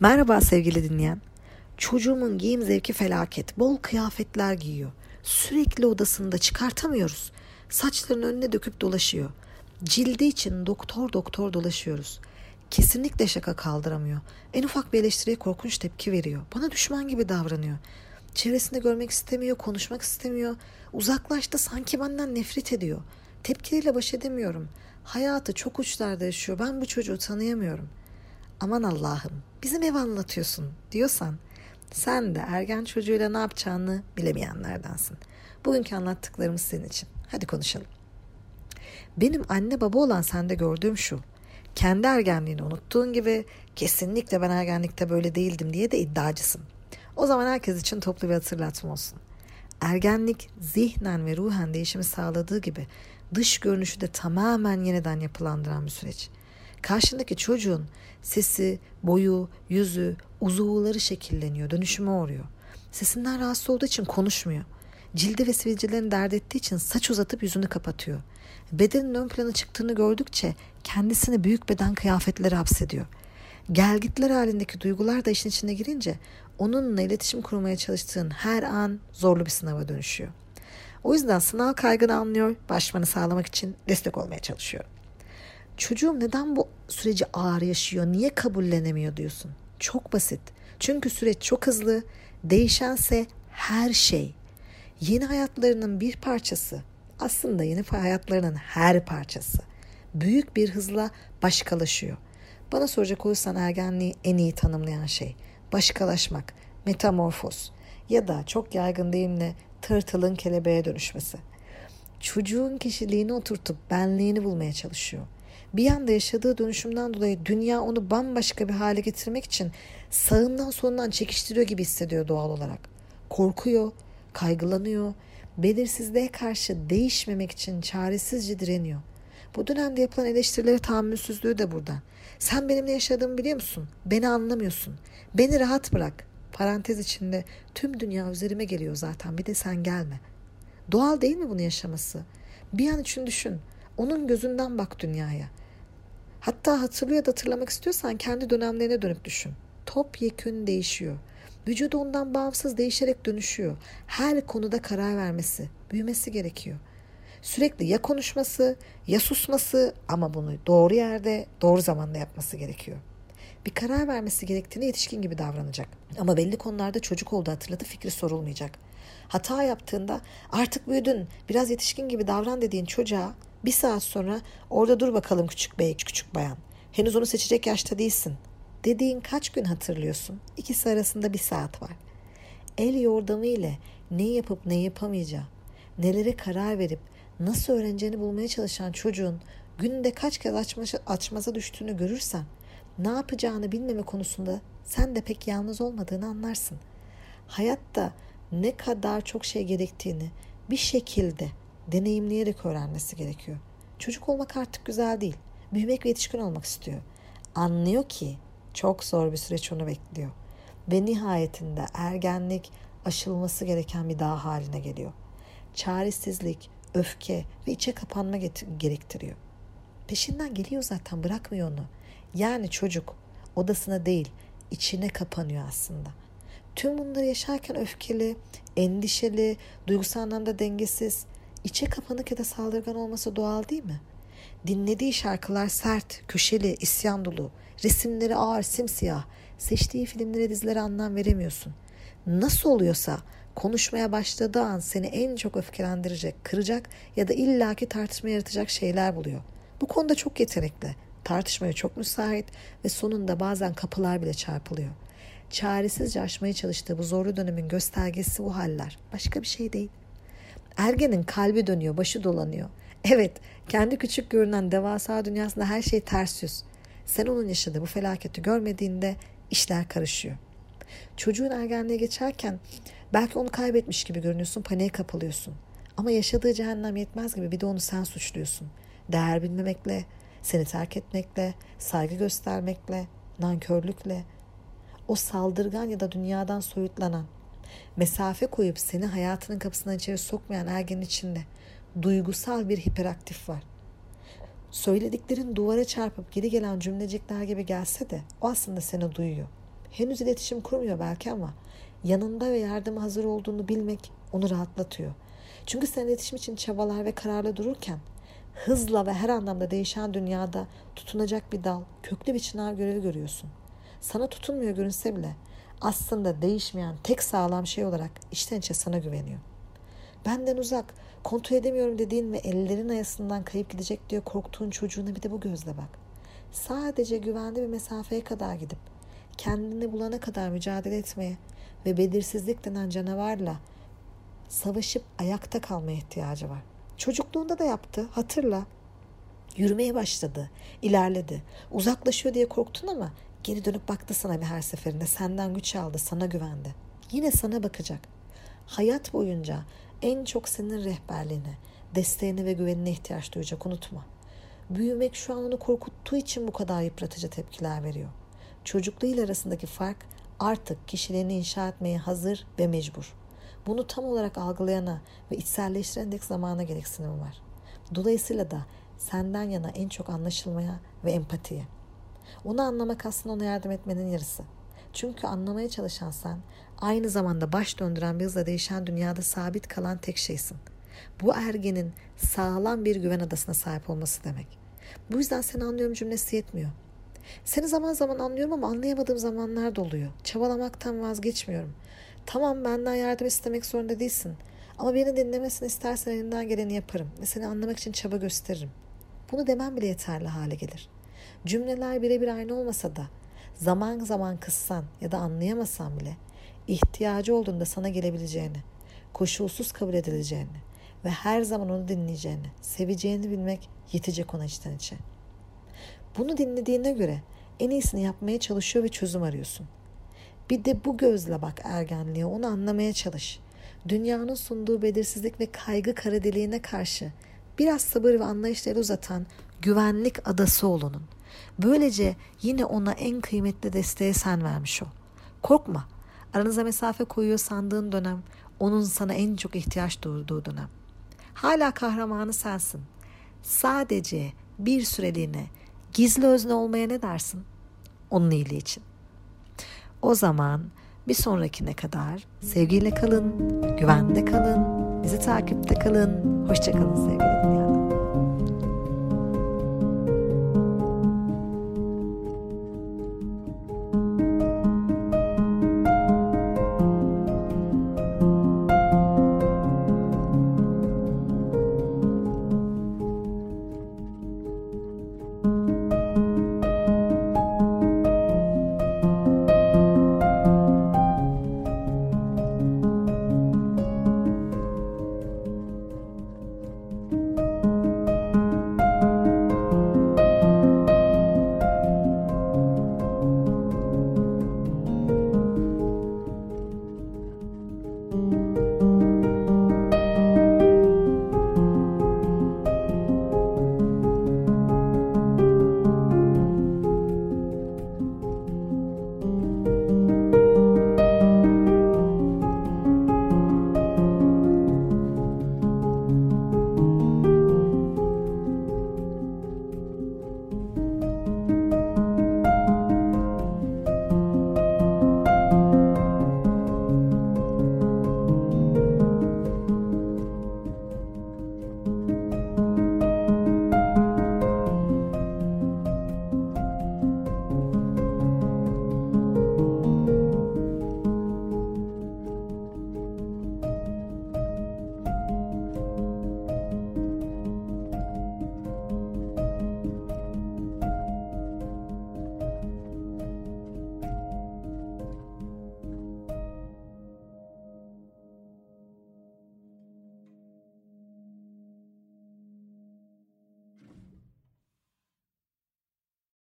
Merhaba sevgili dinleyen. Çocuğumun giyim zevki felaket. Bol kıyafetler giyiyor. Sürekli odasında çıkartamıyoruz. Saçlarını önüne döküp dolaşıyor. Cildi için doktor doktor dolaşıyoruz. Kesinlikle şaka kaldıramıyor. En ufak bir eleştiriye korkunç tepki veriyor. Bana düşman gibi davranıyor. Çevresinde görmek istemiyor, konuşmak istemiyor. Uzaklaştı sanki benden nefret ediyor. Tepkileriyle baş edemiyorum. Hayatı çok uçlarda yaşıyor. Ben bu çocuğu tanıyamıyorum. Aman Allah'ım bizim ev anlatıyorsun diyorsan sen de ergen çocuğuyla ne yapacağını bilemeyenlerdensin. Bugünkü anlattıklarımız senin için. Hadi konuşalım. Benim anne baba olan sende gördüğüm şu. Kendi ergenliğini unuttuğun gibi kesinlikle ben ergenlikte böyle değildim diye de iddiacısın. O zaman herkes için toplu bir hatırlatma olsun. Ergenlik zihnen ve ruhen değişimi sağladığı gibi dış görünüşü de tamamen yeniden yapılandıran bir süreç. Karşındaki çocuğun sesi, boyu, yüzü, uzuvları şekilleniyor, dönüşüme uğruyor. Sesinden rahatsız olduğu için konuşmuyor. Cildi ve sivilcelerini dert ettiği için saç uzatıp yüzünü kapatıyor. Bedenin ön plana çıktığını gördükçe kendisini büyük beden kıyafetleri hapsediyor. Gelgitler halindeki duygular da işin içine girince onunla iletişim kurmaya çalıştığın her an zorlu bir sınava dönüşüyor. O yüzden sınav kaygını anlıyor, başmanı sağlamak için destek olmaya çalışıyor. Çocuğum neden bu süreci ağır yaşıyor, niye kabullenemiyor diyorsun. Çok basit. Çünkü süreç çok hızlı, değişense her şey. Yeni hayatlarının bir parçası, aslında yeni hayatlarının her parçası. Büyük bir hızla başkalaşıyor. Bana soracak olursan ergenliği en iyi tanımlayan şey başkalaşmak, metamorfoz ya da çok yaygın deyimle tırtılın kelebeğe dönüşmesi. Çocuğun kişiliğini oturtup benliğini bulmaya çalışıyor. Bir anda yaşadığı dönüşümden dolayı dünya onu bambaşka bir hale getirmek için sağından solundan çekiştiriyor gibi hissediyor doğal olarak. Korkuyor, kaygılanıyor, belirsizliğe karşı değişmemek için çaresizce direniyor. Bu dönemde yapılan eleştirilere tahammülsüzlüğü de burada. Sen benimle yaşadığımı biliyor musun? Beni anlamıyorsun. Beni rahat bırak. Parantez içinde tüm dünya üzerime geliyor zaten. Bir de sen gelme. Doğal değil mi bunu yaşaması? Bir an için düşün. Onun gözünden bak dünyaya. Hatta hatırlıyor da hatırlamak istiyorsan kendi dönemlerine dönüp düşün. Top yekün değişiyor. Vücudu ondan bağımsız değişerek dönüşüyor. Her konuda karar vermesi, büyümesi gerekiyor. Sürekli ya konuşması ya susması ama bunu doğru yerde, doğru zamanda yapması gerekiyor. Bir karar vermesi gerektiğini yetişkin gibi davranacak. Ama belli konularda çocuk olduğu hatırladı fikri sorulmayacak. Hata yaptığında artık büyüdün biraz yetişkin gibi davran dediğin çocuğa bir saat sonra orada dur bakalım küçük bey, küçük bayan. Henüz onu seçecek yaşta değilsin. Dediğin kaç gün hatırlıyorsun? İkisi arasında bir saat var. El yordamı ile ne yapıp ne yapamayacağı, nelere karar verip nasıl öğreneceğini bulmaya çalışan çocuğun günde kaç kez açmaza, açmaza düştüğünü görürsen ne yapacağını bilmeme konusunda sen de pek yalnız olmadığını anlarsın. Hayatta ne kadar çok şey gerektiğini bir şekilde deneyimleyerek öğrenmesi gerekiyor. Çocuk olmak artık güzel değil. Büyümek ve yetişkin olmak istiyor. Anlıyor ki çok zor bir süreç onu bekliyor. Ve nihayetinde ergenlik aşılması gereken bir dağ haline geliyor. Çaresizlik, öfke ve içe kapanma gerektiriyor. Peşinden geliyor zaten bırakmıyor onu. Yani çocuk odasına değil içine kapanıyor aslında. Tüm bunları yaşarken öfkeli, endişeli, duygusal anlamda dengesiz, içe kapanık ya da saldırgan olması doğal değil mi? Dinlediği şarkılar sert, köşeli, isyan dolu, resimleri ağır, simsiyah, seçtiği filmlere, dizilere anlam veremiyorsun. Nasıl oluyorsa konuşmaya başladığı an seni en çok öfkelendirecek, kıracak ya da illaki tartışma yaratacak şeyler buluyor. Bu konuda çok yetenekli, tartışmaya çok müsait ve sonunda bazen kapılar bile çarpılıyor. Çaresizce aşmaya çalıştığı bu zorlu dönemin göstergesi bu haller. Başka bir şey değil. Ergenin kalbi dönüyor, başı dolanıyor. Evet, kendi küçük görünen devasa dünyasında her şey ters yüz. Sen onun yaşadığı bu felaketi görmediğinde işler karışıyor. Çocuğun ergenliğe geçerken belki onu kaybetmiş gibi görünüyorsun, paniğe kapılıyorsun. Ama yaşadığı cehennem yetmez gibi bir de onu sen suçluyorsun. Değer bilmemekle, seni terk etmekle, saygı göstermekle, nankörlükle. O saldırgan ya da dünyadan soyutlanan, mesafe koyup seni hayatının kapısından içeri sokmayan ergenin içinde duygusal bir hiperaktif var. Söylediklerin duvara çarpıp geri gelen cümlecikler gibi gelse de o aslında seni duyuyor. Henüz iletişim kurmuyor belki ama yanında ve yardıma hazır olduğunu bilmek onu rahatlatıyor. Çünkü sen iletişim için çabalar ve kararlı dururken hızla ve her anlamda değişen dünyada tutunacak bir dal, köklü bir çınar görevi görüyorsun. Sana tutunmuyor görünse bile aslında değişmeyen tek sağlam şey olarak içten içe sana güveniyor. Benden uzak, kontrol edemiyorum dediğin ve ellerin ayasından kayıp gidecek diye korktuğun çocuğuna bir de bu gözle bak. Sadece güvenli bir mesafeye kadar gidip kendini bulana kadar mücadele etmeye ve belirsizlik denen canavarla savaşıp ayakta kalmaya ihtiyacı var. Çocukluğunda da yaptı, hatırla. Yürümeye başladı, ilerledi. Uzaklaşıyor diye korktun ama geri dönüp baktı sana bir her seferinde. Senden güç aldı, sana güvendi. Yine sana bakacak. Hayat boyunca en çok senin rehberliğine, desteğine ve güvenine ihtiyaç duyacak unutma. Büyümek şu an onu korkuttuğu için bu kadar yıpratıcı tepkiler veriyor. Çocukluğuyla arasındaki fark artık kişiliğini inşa etmeye hazır ve mecbur. Bunu tam olarak algılayana ve içselleştiren dek zamana gereksinim var. Dolayısıyla da senden yana en çok anlaşılmaya ve empatiye. Onu anlamak aslında ona yardım etmenin yarısı. Çünkü anlamaya çalışan sen aynı zamanda baş döndüren bir hızla değişen dünyada sabit kalan tek şeysin. Bu ergenin sağlam bir güven adasına sahip olması demek. Bu yüzden seni anlıyorum cümlesi yetmiyor. Seni zaman zaman anlıyorum ama anlayamadığım zamanlar da oluyor. Çabalamaktan vazgeçmiyorum. Tamam benden yardım istemek zorunda değilsin. Ama beni dinlemesini istersen elinden geleni yaparım ve seni anlamak için çaba gösteririm. Bunu demem bile yeterli hale gelir. Cümleler birebir aynı olmasa da zaman zaman kıssan ya da anlayamasan bile ihtiyacı olduğunda sana gelebileceğini, koşulsuz kabul edileceğini ve her zaman onu dinleyeceğini, seveceğini bilmek yetecek ona içten içe. Bunu dinlediğine göre en iyisini yapmaya çalışıyor ve çözüm arıyorsun. Bir de bu gözle bak ergenliğe, onu anlamaya çalış. Dünyanın sunduğu belirsizlik ve kaygı kara deliğine karşı biraz sabır ve anlayışla uzatan güvenlik adası olunun. Böylece yine ona en kıymetli desteği sen vermiş ol. Korkma. Aranıza mesafe koyuyor sandığın dönem onun sana en çok ihtiyaç duyduğu dönem. Hala kahramanı sensin. Sadece bir süreliğine gizli özne olmaya ne dersin? Onun iyiliği için. O zaman bir sonrakine kadar sevgiyle kalın, güvende kalın, bizi takipte kalın. Hoşçakalın sevgili